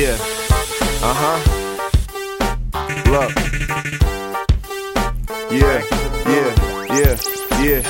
Yeah. Uh huh. Look. Yeah, yeah, yeah, yeah.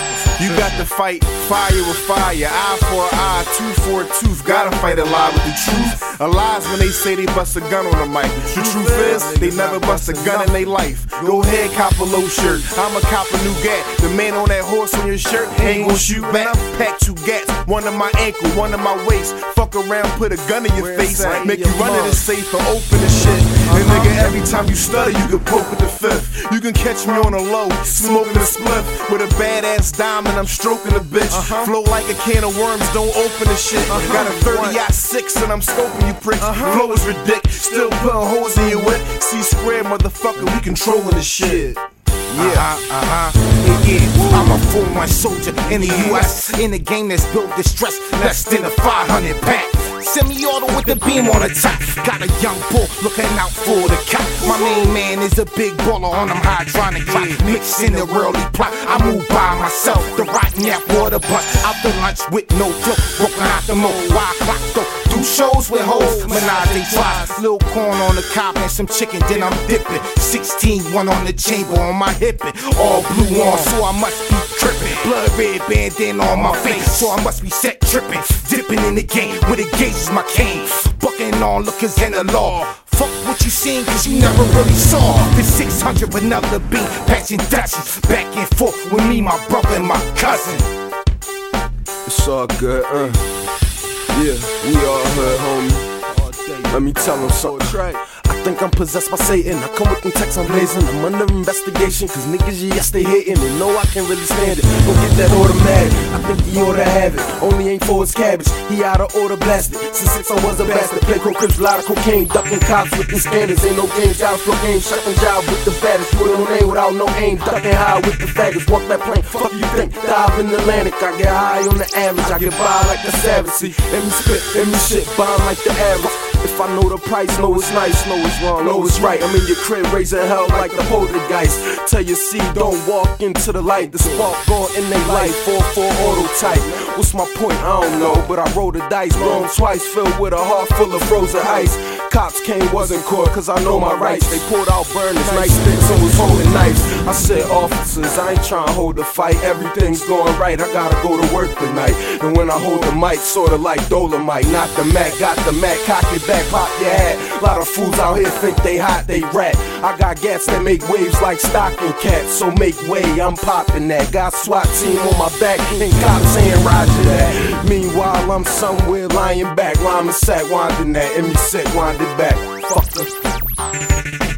You got to fight fire with fire, eye for eye, tooth for a tooth. Gotta fight a lie with the truth. A lie's when they say they bust a gun on the mic. The truth is, they never bust a gun in their life. Go ahead, cop a low shirt. I'ma cop a new gat. The man on that horse on your shirt ain't gon' shoot back. Pack two gats, one in my ankle, one in my waist. Fuck around, put a gun in your face. Make you run to the safe or open the shit. And nigga, every time you stutter, you can poke with the fifth. Can catch me on a low, smoking a spliff with a badass diamond. I'm stroking a bitch. Uh-huh. Flow like a can of worms, don't open the shit. Uh-huh. Got a 30 aught six and I'm scoping you pricks. Uh-huh. Flow is ridiculous, still putting holes in your whip. C square, motherfucker, we controlling the shit. Yeah. Uh-huh, uh-huh. Yeah, yeah. I'm a full one soldier in the US. In a game that's built to stress less than a 500 pack. Semi-auto with the beam on the top. Got a young bull looking out for the cop. My main man is a big baller on them hydronic clock. Mixing the worldly plot. I move by myself. The rotten nap water butt. Out the lunch with no flow. Broken out the mold. Why clock though? Shows with hoes. Menage a trois. Little corn on the cob and some chicken. Then I'm dipping. 16, one on the chamber on my hip. All blue on, so I must be tripping. Blood red bandana on my face, so I must be set tripping. Dipping in the game with the gauge is my cane. Bucking on lookers and the law. Fuck what you seen, cause you never really saw. The 600 vanilla bean, passing Dutchies. Back and forth with me, my brother, and my cousin. It's all good, uh. Yeah, we all hood, homie. Let me tell them something. Think I'm possessed by Satan. I come with them texts I'm blazing. I'm under investigation, cause niggas, yes, they hating. And no, I can't really stand it. Don't get that automatic. I think he oughta have it. Only ain't for his cabbage. He oughta order blasted. Since six, I was a bastard. Play crow crips, lot of cocaine. Ducking cops with the scanners. Ain't no games, out for games. Shutting job with the baddest. Put on aim without no aim. Ducking high with the faggots. Walk that plane. Fuck you think. Dive in the Atlantic. I get high on the average. I get by like a savage. See, let me spit, me shit. Bomb like the average. I know the price, know it's nice, know it's wrong, know it's right. I'm in your crib raising hell like the poltergeist. Tell your seed, don't walk into the light. The spark gone in their life, 4-4 auto type. What's my point? I don't know, but I rolled the dice. Wrong twice, filled with a heart full of frozen ice. Cops came, wasn't caught, cause I know my rights. They pulled out burners, nice sticks, and was holding knives. I said, officers, I ain't trying to hold the fight. Everything's going right, I gotta go to work tonight. And when I hold the mic, sorta like Dolomite, not the Mac, got the Mac, cock it back, pop your hat. Lot of fools out here think they hot, they rat. I got gats that make waves like stocking cats, so make way, I'm popping that. Got SWAT team on my back, and cops saying Roger that. Meanwhile, I'm somewhere lying back, rhyming sack, winding that, and me sick, winding back. Fuck the